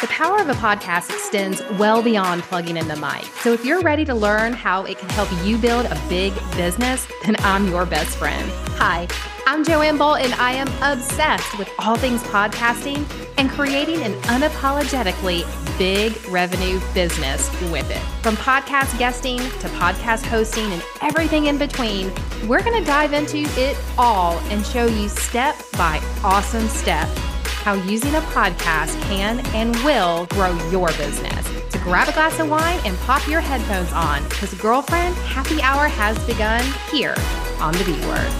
The power of a podcast extends well beyond plugging in the mic. So if you're ready to learn how it can help you build a big business, then I'm your best friend. Hi, I'm Joanne Bolt, and I am obsessed with all things podcasting and creating an unapologetically big revenue business with it. From podcast guesting to podcast hosting and everything in between, we're going to dive into it all and show you step by awesome step how using a podcast can and will grow your business. So grab a glass of wine and pop your headphones on because, girlfriend, happy hour has begun here on the B Word.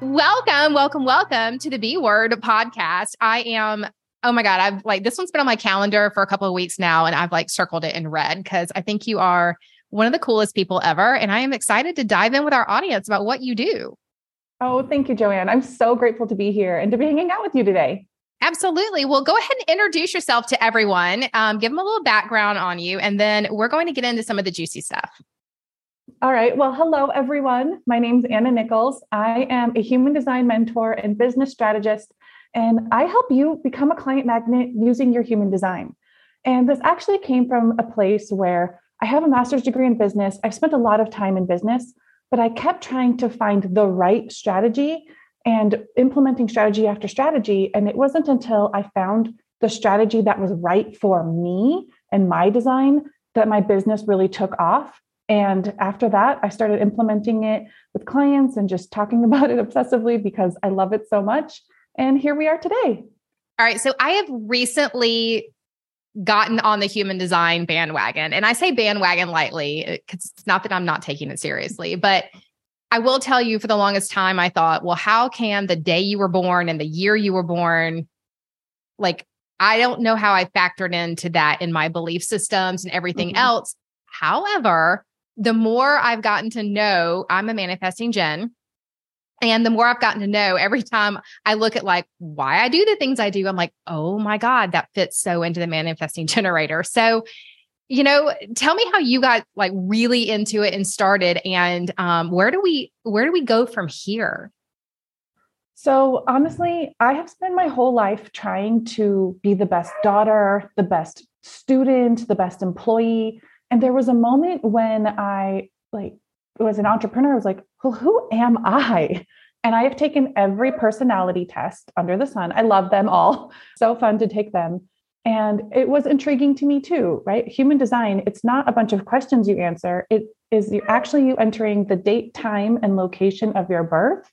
Welcome, welcome, welcome to the B Word podcast. I am oh my god i've like this one's been on my calendar for a couple of weeks now and i've like circled it in red because i think you are one of the coolest people ever. And I am excited to dive in with our audience about what you do. Oh, thank you, Joanne. I'm so grateful to be here and to be hanging out with you today. Absolutely. Well, go ahead and introduce yourself to everyone. Um, give them a little background on you, and then we're going to get into some of the juicy stuff. All right. Well, hello, everyone. My name is Anna Nichols. I am a human design mentor and business strategist, and I help you become a client magnet using your human design. And this actually came from a place where I have a master's degree in business. I've spent a lot of time in business, but I kept trying to find the right strategy and implementing strategy after strategy. And it wasn't until I found the strategy that was right for me and my design that my business really took off. And after that, I started implementing it with clients and just talking about it obsessively because I love it so much. And here we are today. All right. So I have recently gotten on the human design bandwagon. And I say bandwagon lightly because it's not that I'm not taking it seriously, but I will tell you for the longest time, I thought, well, how can the day you were born and the year you were born, like, I don't know how I factored into that in my belief systems and everything mm-hmm. else. However, the more I've gotten to know, I'm a manifesting gen. And the more I've gotten to know, every time I look at like why I do the things I do, I'm like, oh my God, that fits so into the manifesting generator. So, you know, tell me how you got like really into it and started and um, where do we where do we go from here? So honestly, I have spent my whole life trying to be the best daughter, the best student, the best employee. And there was a moment when I like was an entrepreneur, I was like, well, who am I? And I have taken every personality test under the sun. I love them all. So fun to take them. And it was intriguing to me too, right? Human design, it's not a bunch of questions you answer. It is you actually you entering the date, time, and location of your birth.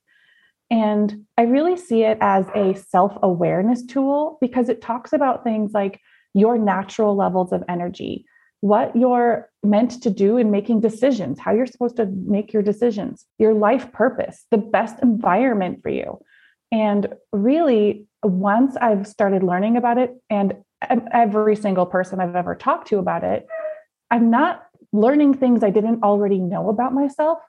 And I really see it as a self awareness tool because it talks about things like your natural levels of energy, what you're meant to do in making decisions, how you're supposed to make your decisions, your life purpose, the best environment for you. And really, once I've started learning about it, and every single person I've ever talked to about it, I'm not learning things I didn't already know about myself,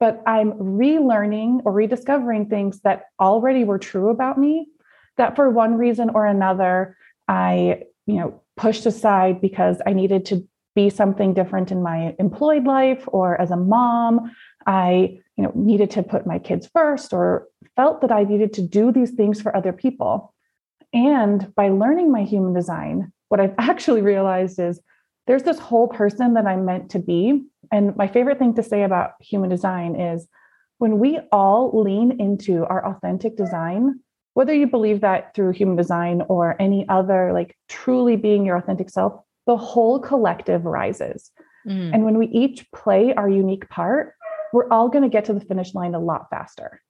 but I'm relearning or rediscovering things that already were true about me that for one reason or another, I, you know, pushed aside because I needed to be something different in my employed life or as a mom i you know needed to put my kids first or felt that i needed to do these things for other people. And by learning my human design what i've actually realized is there's this whole person that i'm meant to be. And my favorite thing to say about human design is when we all lean into our authentic design whether you believe that through human design or any other like truly being your authentic self the whole collective rises. Mm. And when we each play our unique part, we're all going to get to the finish line a lot faster.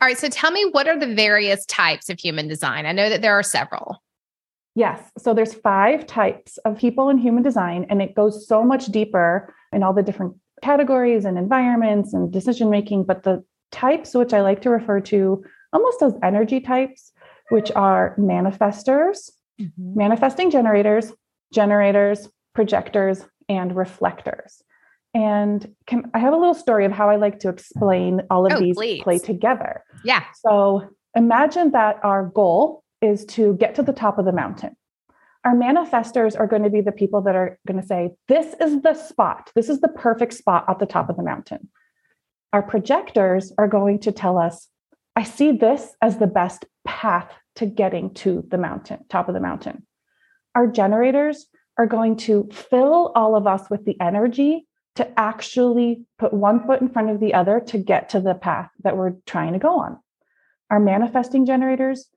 All right. So tell me what are the various types of human design? I know that there are several. Yes. So there's five types of people in human design, and it goes so much deeper in all the different categories and environments and decision making. But the types, which I like to refer to almost as energy types, which are manifestors, mm-hmm. manifesting generators, generators, projectors, and reflectors. And can I have a little story of how I like to explain all of oh, these please. play together? Yeah. So imagine that our goal is to get to the top of the mountain. Our manifestors are going to be the people that are going to say, This is the spot. This is the perfect spot at the top of the mountain. Our projectors are going to tell us, I see this as the best path to getting to the mountain, top of the mountain. Our generators are going to fill all of us with the energy to actually put one foot in front of the other to get to the path that we're trying to go on. Our manifesting generators,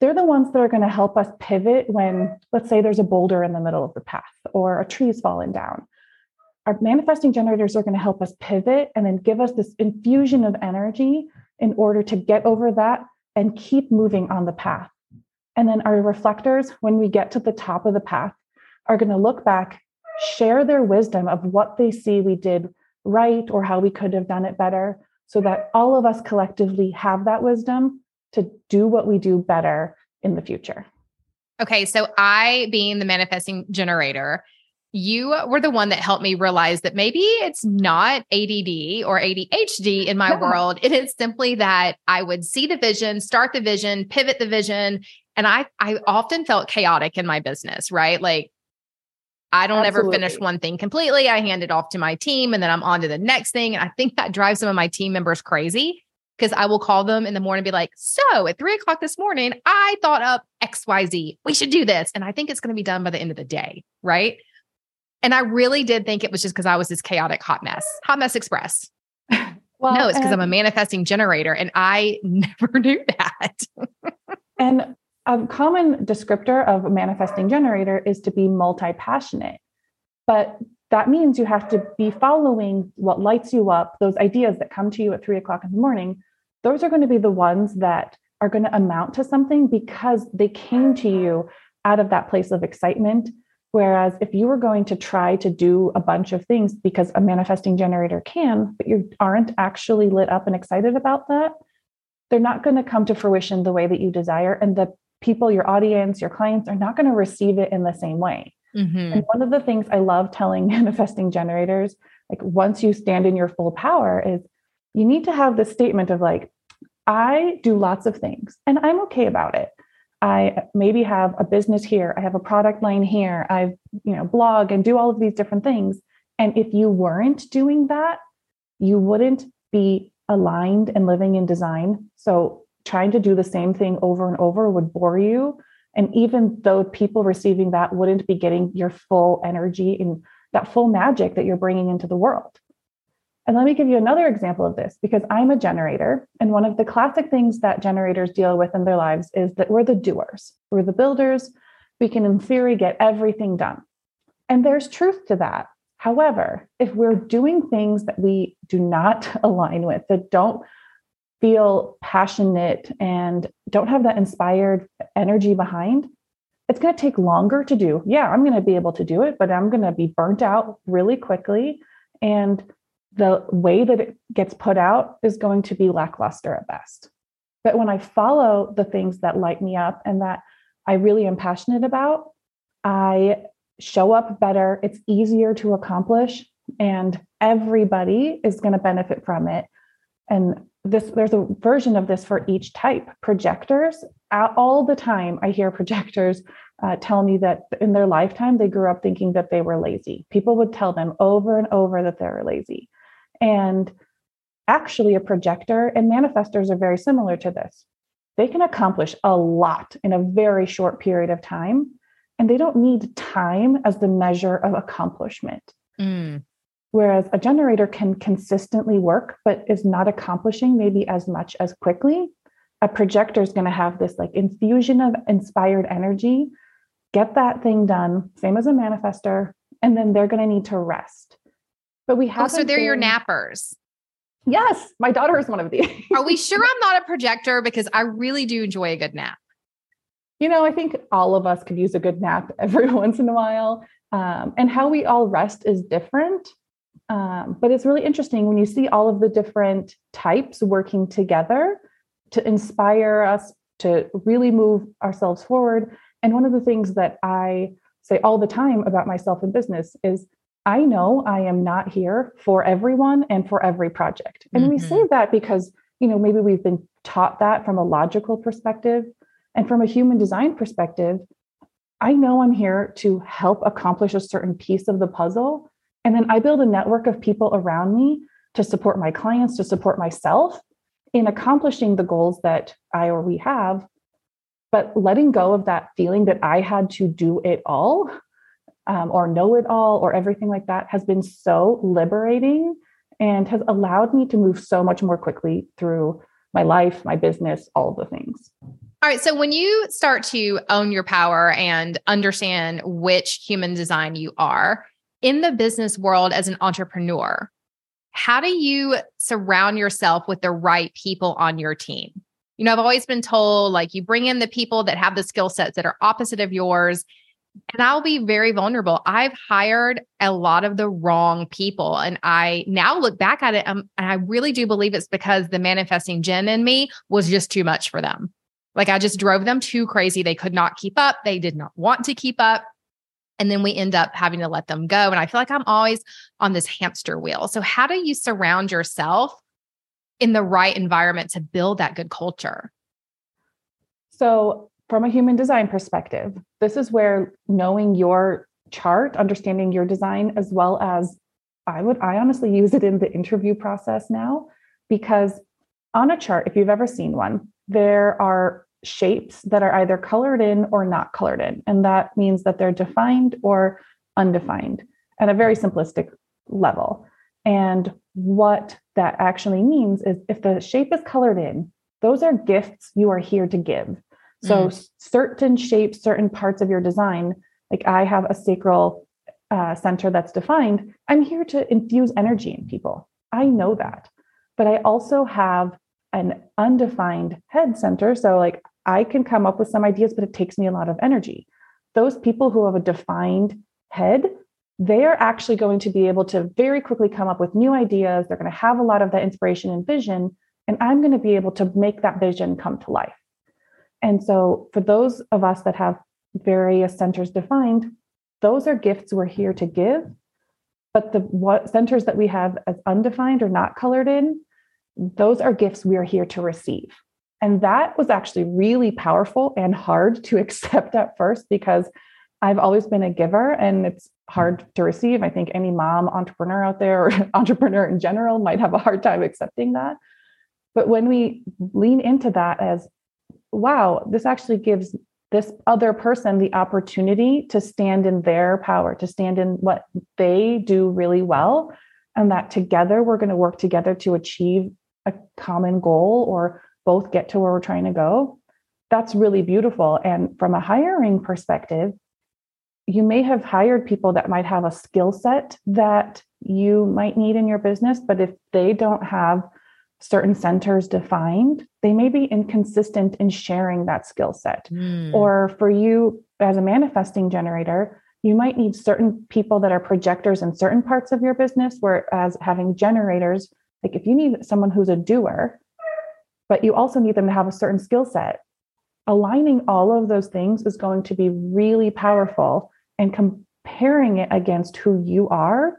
they're the ones that are going to help us pivot when, let's say, there's a boulder in the middle of the path or a tree tree's fallen down. Our manifesting generators are going to help us pivot and then give us this infusion of energy in order to get over that and keep moving on the path. And then our reflectors, when we get to the top of the path, are going to look back, share their wisdom of what they see we did right or how we could have done it better, so that all of us collectively have that wisdom to do what we do better in the future. Okay. So, I, being the manifesting generator, you were the one that helped me realize that maybe it's not ADD or ADHD in my world. It is simply that I would see the vision, start the vision, pivot the vision. And I, I often felt chaotic in my business, right? Like I don't Absolutely. ever finish one thing completely. I hand it off to my team and then I'm on to the next thing. And I think that drives some of my team members crazy because I will call them in the morning and be like, So at three o'clock this morning, I thought up XYZ. We should do this. And I think it's going to be done by the end of the day. Right. And I really did think it was just because I was this chaotic hot mess, hot mess express. Well, no, it's because I'm a manifesting generator and I never knew that. and a common descriptor of a manifesting generator is to be multi passionate. But that means you have to be following what lights you up, those ideas that come to you at three o'clock in the morning. Those are going to be the ones that are going to amount to something because they came to you out of that place of excitement Whereas if you were going to try to do a bunch of things because a manifesting generator can, but you aren't actually lit up and excited about that, they're not going to come to fruition the way that you desire. And the people, your audience, your clients are not going to receive it in the same way. Mm-hmm. And one of the things I love telling manifesting generators, like once you stand in your full power, is you need to have this statement of like, I do lots of things and I'm okay about it. I maybe have a business here, I have a product line here, I you know blog and do all of these different things. And if you weren't doing that, you wouldn't be aligned and living in design. So trying to do the same thing over and over would bore you. And even though people receiving that wouldn't be getting your full energy and that full magic that you're bringing into the world. And let me give you another example of this because I'm a generator. And one of the classic things that generators deal with in their lives is that we're the doers, we're the builders. We can, in theory, get everything done. And there's truth to that. However, if we're doing things that we do not align with, that don't feel passionate and don't have that inspired energy behind, it's going to take longer to do. Yeah, I'm going to be able to do it, but I'm going to be burnt out really quickly. And the way that it gets put out is going to be lackluster at best. But when I follow the things that light me up and that I really am passionate about, I show up better. It's easier to accomplish, and everybody is going to benefit from it. And this, there's a version of this for each type. Projectors, all the time, I hear projectors uh, tell me that in their lifetime, they grew up thinking that they were lazy. People would tell them over and over that they were lazy. And actually, a projector and manifestors are very similar to this. They can accomplish a lot in a very short period of time, and they don't need time as the measure of accomplishment. Mm. Whereas a generator can consistently work, but is not accomplishing maybe as much as quickly. A projector is going to have this like infusion of inspired energy, get that thing done, same as a manifester, and then they're going to need to rest. But we have. Oh, so they're been... your nappers. Yes, my daughter is one of these. Are we sure I'm not a projector? Because I really do enjoy a good nap. You know, I think all of us could use a good nap every once in a while. Um, and how we all rest is different. Um, but it's really interesting when you see all of the different types working together to inspire us to really move ourselves forward. And one of the things that I say all the time about myself in business is I know I am not here for everyone and for every project. And mm-hmm. we say that because, you know, maybe we've been taught that from a logical perspective and from a human design perspective. I know I'm here to help accomplish a certain piece of the puzzle. And then I build a network of people around me to support my clients, to support myself in accomplishing the goals that I or we have. But letting go of that feeling that I had to do it all um, or know it all or everything like that has been so liberating and has allowed me to move so much more quickly through my life, my business, all of the things. All right. So when you start to own your power and understand which human design you are in the business world as an entrepreneur, how do you surround yourself with the right people on your team? You know, I've always been told like you bring in the people that have the skill sets that are opposite of yours and I'll be very vulnerable. I've hired a lot of the wrong people. And I now look back at it um, and I really do believe it's because the manifesting Jen in me was just too much for them. Like I just drove them too crazy. They could not keep up. They did not want to keep up. And then we end up having to let them go. And I feel like I'm always on this hamster wheel. So, how do you surround yourself in the right environment to build that good culture? So, from a human design perspective, this is where knowing your chart, understanding your design, as well as I would, I honestly use it in the interview process now because on a chart, if you've ever seen one, there are shapes that are either colored in or not colored in. And that means that they're defined or undefined at a very simplistic level. And what that actually means is if the shape is colored in, those are gifts you are here to give. So mm. certain shapes, certain parts of your design, like I have a sacral uh, center that's defined. I'm here to infuse energy in people. I know that, but I also have an undefined head center. So like I can come up with some ideas, but it takes me a lot of energy. Those people who have a defined head, they are actually going to be able to very quickly come up with new ideas. They're going to have a lot of that inspiration and vision. And I'm going to be able to make that vision come to life. And so, for those of us that have various centers defined, those are gifts we're here to give. But the what centers that we have as undefined or not colored in, those are gifts we are here to receive. And that was actually really powerful and hard to accept at first because I've always been a giver and it's hard to receive. I think any mom entrepreneur out there or entrepreneur in general might have a hard time accepting that. But when we lean into that as wow, this actually gives this other person the opportunity to stand in their power, to stand in what they do really well. And that together we're going to work together to achieve a common goal or both get to where we're trying to go. That's really beautiful. And from a hiring perspective, you may have hired people that might have a skill set that you might need in your business, but if they don't have certain centers defined, they may be inconsistent in sharing that skill set. Mm. Or for you as a manifesting generator, you might need certain people that are projectors in certain parts of your business, whereas having generators, like if you need someone who's a doer, but you also need them to have a certain skill set, aligning all of those things is going to be really powerful and comparing it against who you are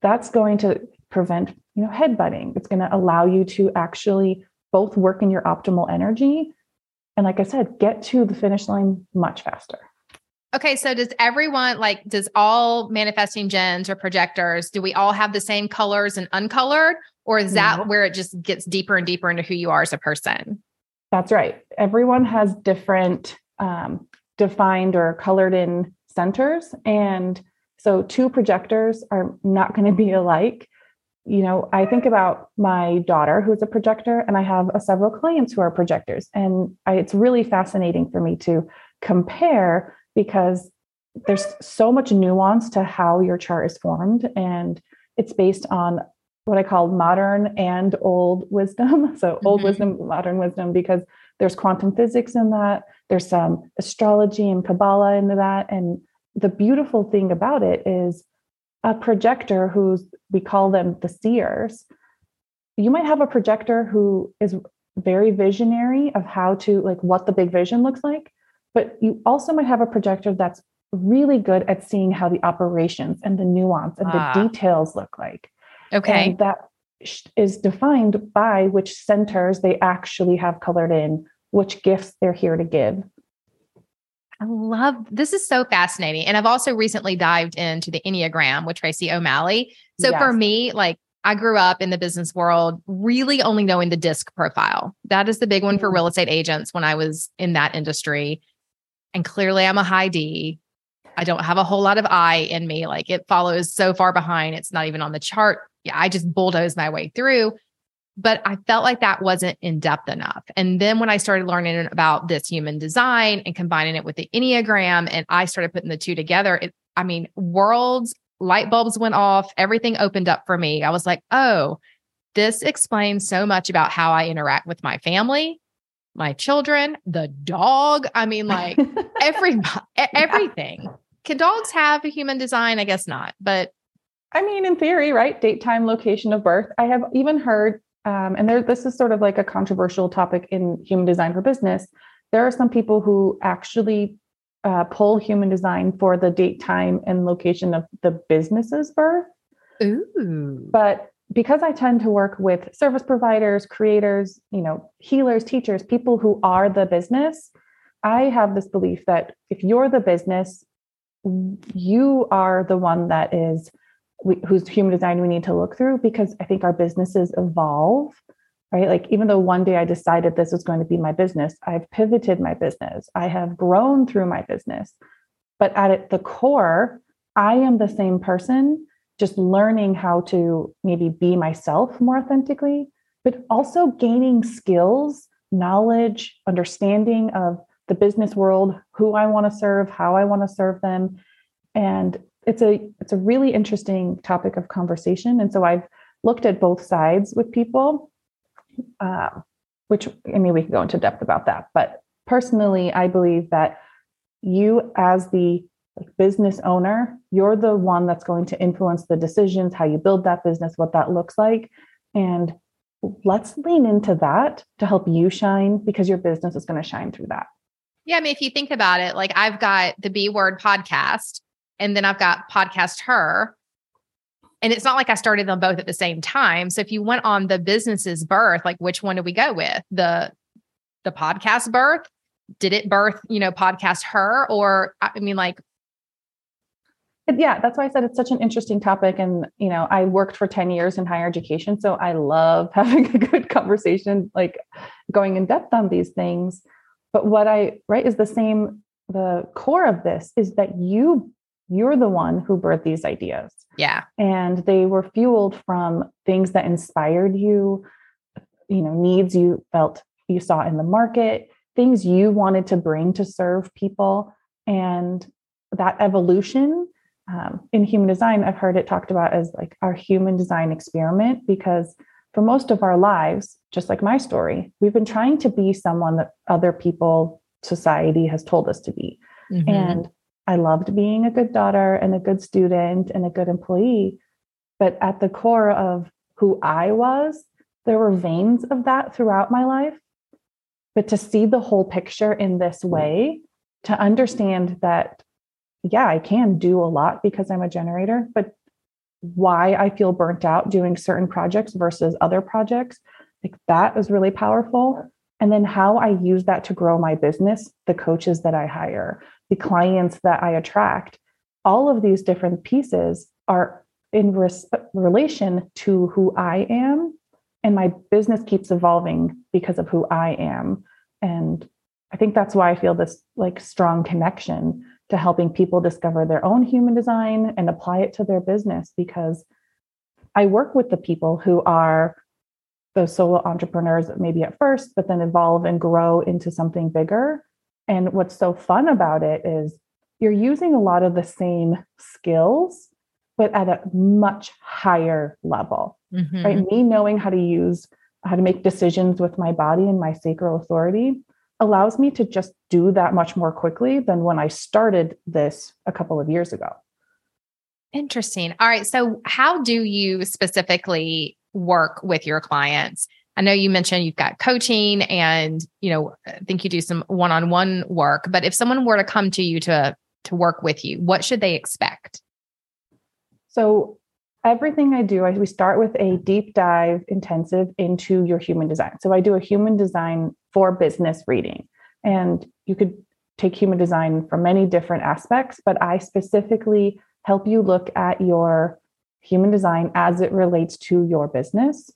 that's going to prevent you know headbutting. It's going to allow you to actually both work in your optimal energy and like i said get to the finish line much faster okay so does everyone like does all manifesting gens or projectors do we all have the same colors and uncolored? Or is that no. where it just gets deeper and deeper into who you are as a person? That's right. Everyone has different um, defined or colored in centers. And so two projectors are not going to be alike. You know, I think about my daughter who's a projector, and I have uh, several clients who are projectors. And I, it's really fascinating for me to compare because there's so much nuance to how your chart is formed. And it's based on what I call modern and old wisdom. So, mm-hmm. old wisdom, modern wisdom, because there's quantum physics in that, there's some astrology and Kabbalah into that. And the beautiful thing about it is a projector who's we call them the seers you might have a projector who is very visionary of how to like what the big vision looks like but you also might have a projector that's really good at seeing how the operations and the nuance and ah. the details look like okay and that is defined by which centers they actually have colored in which gifts they're here to give I love this is so fascinating. And I've also recently dived into the Enneagram with Tracy O'Malley. So yes. for me, like I grew up in the business world really only knowing the disc profile. That is the big one for Mm. real estate agents when I was in that industry. And clearly I'm a high D. I don't have a whole lot of I in me. Like it follows so far behind, it's not even on the chart. Yeah, I just bulldoze my way through. But I felt like that wasn't in depth enough. And then when I started learning about this human design and combining it with the Enneagram, and I started putting the two together, it, I mean, worlds, light bulbs went off, everything opened up for me. I was like, oh, this explains so much about how I interact with my family, my children, the dog. I mean, like every e- everything. Can dogs have a human design? I guess not, but I mean, in theory, right? Date, time, location of birth. I have even heard, um, and there, this is sort of like a controversial topic in human design for business. There are some people who actually uh, pull human design for the date, time, and location of the business's birth. ooh, But because I tend to work with service providers, creators, you know, healers, teachers, people who are the business, I have this belief that if you're the business, you are the one that is we, whose human design we need to look through because I think our businesses evolve, right? Like even though one day I decided this was going to be my business, I've pivoted my business. I have grown through my business. But at the core, I am the same person, just learning how to maybe be myself more authentically, but also gaining skills, knowledge, understanding of the business world, who I want to serve, how I want to serve them. And it's a it's a really interesting topic of conversation. And so I've looked at both sides with people, uh, which I mean we could go into depth about that. But personally, I believe that you as the business owner, you're the one that's going to influence the decisions, how you build that business, what that looks like. And let's lean into that to help you shine because your business is going to shine through that. yeah. I mean, if you think about it, like I've got the B word podcast, and then I've got podcast her. And it's not like I started them both at the same time. So if you went on the business's birth, like which one do we go with? The the podcast birth? Did it birth, you know, podcast her? Or I mean, like yeah, that's why I said it's such an interesting topic. And, you know, I worked for 10 years in higher education. So I love having a good conversation, like going in depth on these things. But what I, right, is the same, the core of this is that you, you're the one who birthed these ideas. yeah. and they were fueled from things that inspired you you know needs you felt you saw in the market things you wanted to bring to serve people and that evolution um, in human design i've heard it talked about as like our human design experiment because for most of our lives just like my story we've been trying to be someone that other people society has told us to be Mhm. and I loved being a good daughter and a good student and a good employee. But at the core of who I was, there were veins of that throughout my life. But to see the whole picture in this way, to understand that, yeah, I can do a lot because I'm a generator, but why I feel burnt out doing certain projects versus other projects, like that is really powerful. And then how I use that to grow my business, the coaches that I hire, the clients that I attract, all of these different pieces are in res- relation to who I am. And my business keeps evolving because of who I am. And I think that's why I feel this like strong connection to helping people discover their own human design and apply it to their business because I work with the people who are those solo entrepreneurs maybe at first, but then evolve and grow into something bigger. And what's so fun about it is you're using a lot of the same skills, but at a much higher level, Mhm. right? Me knowing how to use, how to make decisions with my body and my sacral authority allows me to just do that much more quickly than when I started this a couple of years ago. Interesting. All right. So, how do you specifically work with your clients? I know you mentioned you've got coaching and, you know, I think you do some one-on-one work, but if someone were to come to you to to work with you, what should they expect? So everything I do, I, we start with a deep dive intensive into your human design. So I do a human design for business reading, and you could take human design from many different aspects, but I specifically help you look at your human design as it relates to your business.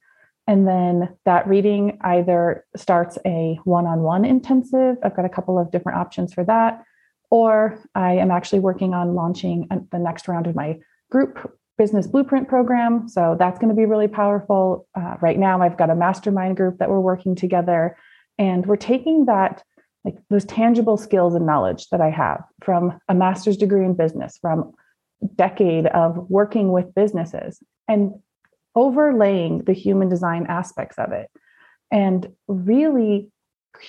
And then that reading either starts a one on one intensive. I've got a couple of different options for that. Or I am actually working on launching the next round of my group business blueprint program. So that's going to be really powerful. Uh, right now, I've got a mastermind group that we're working together, and we're taking that like those tangible skills and knowledge that I have from a master's degree in business, from decade of working with businesses, and overlaying the human design aspects of it, and really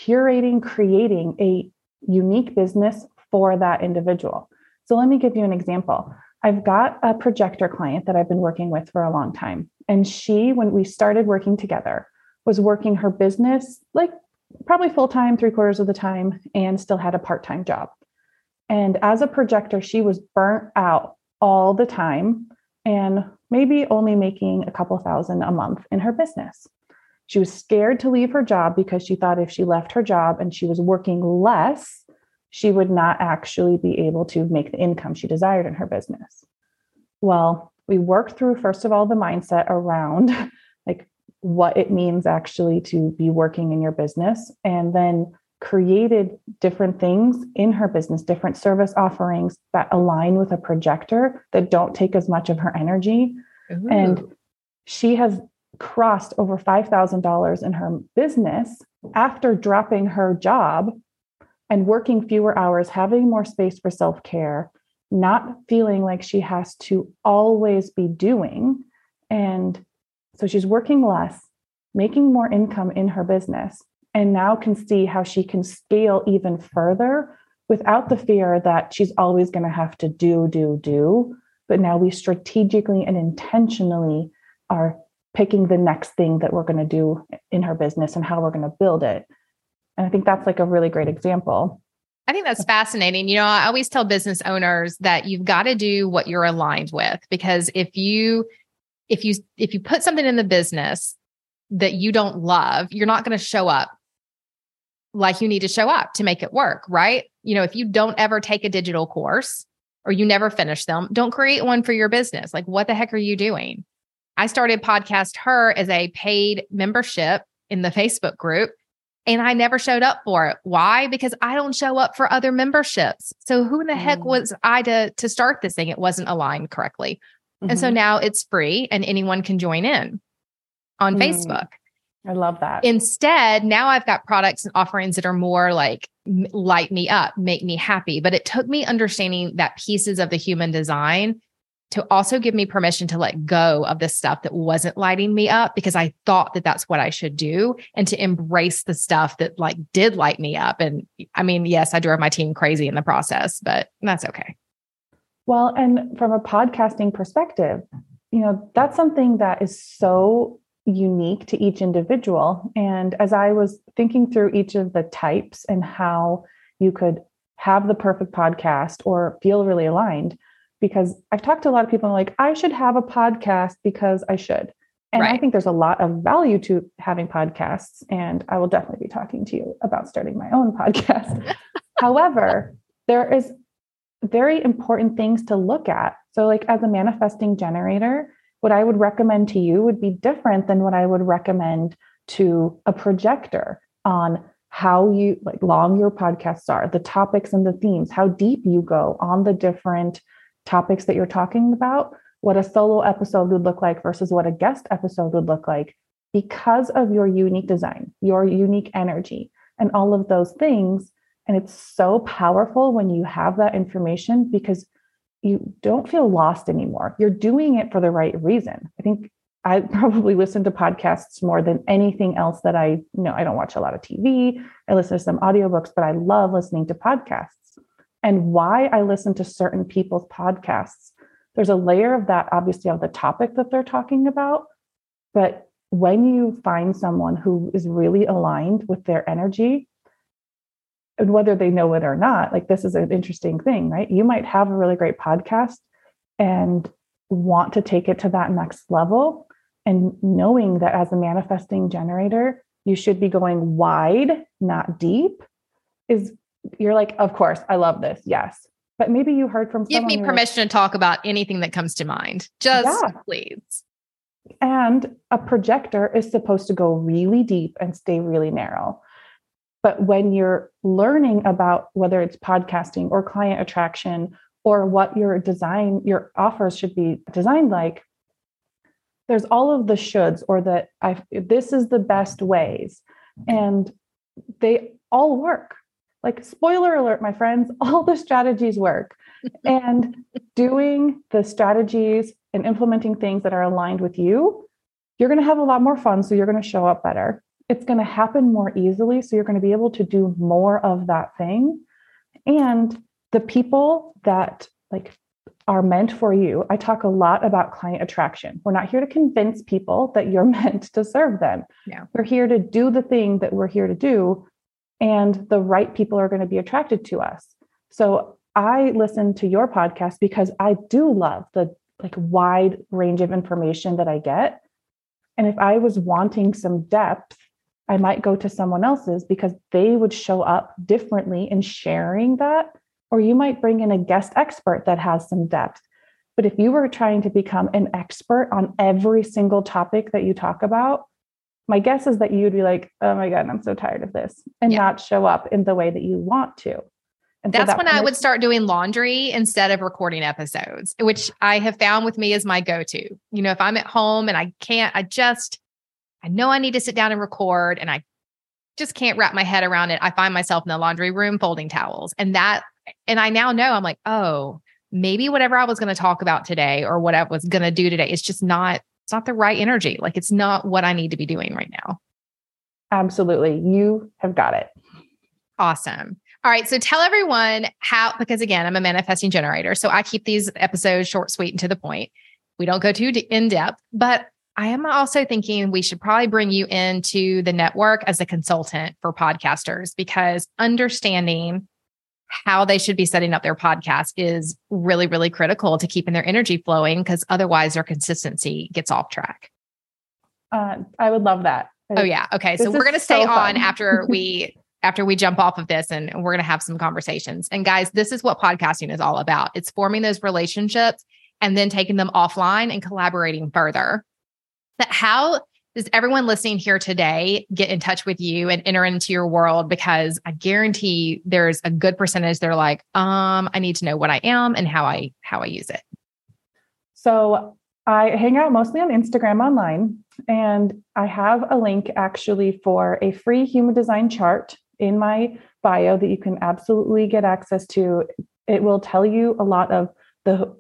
curating, creating a unique business for that individual. So let me give you an example. I've got a projector client that I've been working with for a long time. And she, when we started working together, was working her business like probably full time, three quarters of the time, and still had a part time job. And as a projector, she was burnt out all the time and maybe only making a couple thousand a month in her business. She was scared to leave her job because she thought if she left her job and she was working less, she would not actually be able to make the income she desired in her business. Well, we worked through, first of all, the mindset around like what it means actually to be working in your business, and then created different things in her business, different service offerings that align with a projector that don't take as much of her energy. Ooh. And she has crossed over $5,000 in her business after dropping her job and working fewer hours, having more space for self care, not feeling like she has to always be doing. And so she's working less, making more income in her business, and now can see how she can scale even further without the fear that she's always going to have to do, do, do. But now we strategically and intentionally are picking the next thing that we're going to do in her business and how we're going to build it. And I think that's like a really great example. I think that's fascinating. You know, I always tell business owners that you've got to do what you're aligned with because if you if you if you put something in the business that you don't love, you're not going to show up like you need to show up to make it work, right? You know, if you don't ever take a digital course or you never finish them, don't create one for your business. Like what the heck are you doing? I started podcast her as a paid membership in the Facebook group and I never showed up for it. Why? Because I don't show up for other memberships. So who in the mm. heck was I to to start this thing? It wasn't aligned correctly. Mm-hmm. And so mm-hmm. now it's free and anyone can join in on mm. Facebook. I love that. Instead, now I've got products and offerings that are more like light me up, make me happy. But it took me understanding that pieces of the human design to also give me permission to let go of the stuff that wasn't lighting me up because I thought that that's what I should do and to embrace the stuff that like did light me up. And I mean, yes, I drove my team crazy in the process, but that's okay. Well, and from a podcasting perspective, you know, that's something that is so unique to each individual. And as I was thinking through each of the types and how you could have the perfect podcast or feel really aligned, because I've talked to a lot of people like, I should have a podcast because I should. And right. I think there's a lot of value to having podcasts. And I will definitely be talking to you about starting my own podcast. However, there is very important things to look at. So, like as a manifesting generator, what I would recommend to you would be different than what I would recommend to a projector on how you like long your podcasts are, the topics and the themes, how deep you go on the different topics that you're talking about, what a solo episode would look like versus what a guest episode would look like because of your unique design, your unique energy, and all of those things. And it's so powerful when you have that information because you don't feel lost anymore. You're doing it for the right reason. I think I probably listen to podcasts more than anything else that I you know. I don't watch a lot of TV. I listen to some audiobooks, but I love listening to podcasts and why I listen to certain people's podcasts. There's a layer of that, obviously, of the topic that they're talking about. But when you find someone who is really aligned with their energy, and whether they know it or not, like this is an interesting thing, right? You might have a really great podcast and want to take it to that next level. And knowing that as a manifesting generator, you should be going wide, not deep, is you're like, of course, I love this. Yes. but maybe you heard from Give me permission like, to talk about anything that comes to mind. Just yeah. please. And a projector is supposed to go really deep and stay really narrow. But when you're learning about whether it's podcasting or client attraction or what your design, your offers should be designed like, there's all of the shoulds or that I this is the best ways. And they all work. Like spoiler alert, my friends, all the strategies work. and doing the strategies and implementing things that are aligned with you, you're going to have a lot more fun. So you're going to show up better it's going to happen more easily. So you're going to be able to do more of that thing. And the people that like are meant for you, I talk a lot about client attraction. We're not here to convince people that you're meant to serve them. Yeah. We're here to do the thing that we're here to do. And the right people are going to be attracted to us. So I listen to your podcast because I do love the like wide range of information that I get. And if I was wanting some depth, I might go to someone else's because they would show up differently in sharing that. Or you might bring in a guest expert that has some depth. But if you were trying to become an expert on every single topic that you talk about, my guess is that you'd be like, oh my God, I'm so tired of this, and yeah. not show up in the way that you want to. And That's so that when I would start doing laundry instead of recording episodes, which I have found with me is my go to. You know, if I'm at home and I can't, I just, I know I need to sit down and record and I just can't wrap my head around it. I find myself in the laundry room folding towels. And that, and I now know I'm like, oh, maybe whatever I was going to talk about today or what I was going to do today is just not, it's not the right energy. Like it's not what I need to be doing right now. Absolutely. You have got it. Awesome. All right. So tell everyone how, because again, I'm a manifesting generator. So I keep these episodes short, sweet, and to the point. We don't go too in depth, but I am also thinking we should probably bring you into the network as a consultant for podcasters because understanding how they should be setting up their podcast is really, really critical to keeping their energy flowing because otherwise their consistency gets off track. Uh, I would love that. Oh yeah. Okay. So we're going to stay so on after we after we jump off of this and we're going to have some conversations. And guys, this is what podcasting is all about. It's forming those relationships and then taking them offline and collaborating further that how does everyone listening here today get in touch with you and enter into your world? Because I guarantee there's a good percentage they're like, um, I need to know what I am and how I how I use it. So I hang out mostly on Instagram online, and I have a link actually for a free human design chart in my bio that you can absolutely get access to. It will tell you a lot of the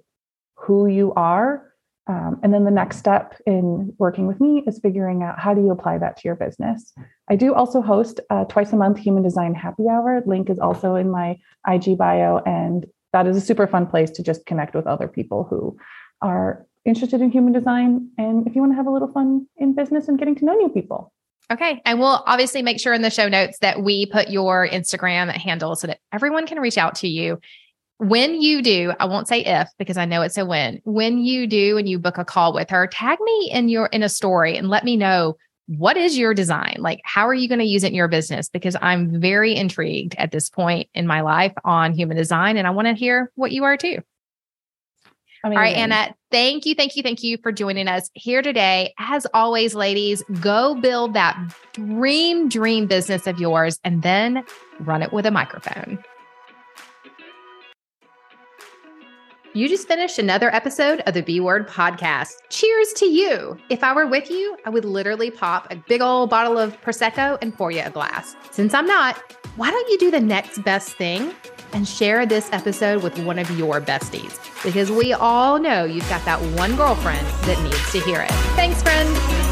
who you are um, and then the next step in working with me is figuring out how do you apply that to your business. I do also host a twice a month human design happy hour. Link is also in my IG bio, and that is a super fun place to just connect with other people who are interested in human design. And if you want to have a little fun in business and getting to know new people. Okay. And we'll obviously make sure in the show notes that we put your Instagram handle so that everyone can reach out to you when you do, I won't say if because I know it's a when. When you do and you book a call with her, tag me in your in a story and let me know what is your design? Like how are you going to use it in your business because I'm very intrigued at this point in my life on human design and I want to hear what you are too. Amazing. All right, Anna, thank you, thank you, thank you for joining us here today. As always, ladies, go build that dream, dream business of yours and then run it with a microphone. You just finished another episode of the B Word podcast. Cheers to you. If I were with you, I would literally pop a big old bottle of Prosecco and pour you a glass. Since I'm not, why don't you do the next best thing and share this episode with one of your besties? Because we all know you've got that one girlfriend that needs to hear it. Thanks, friend.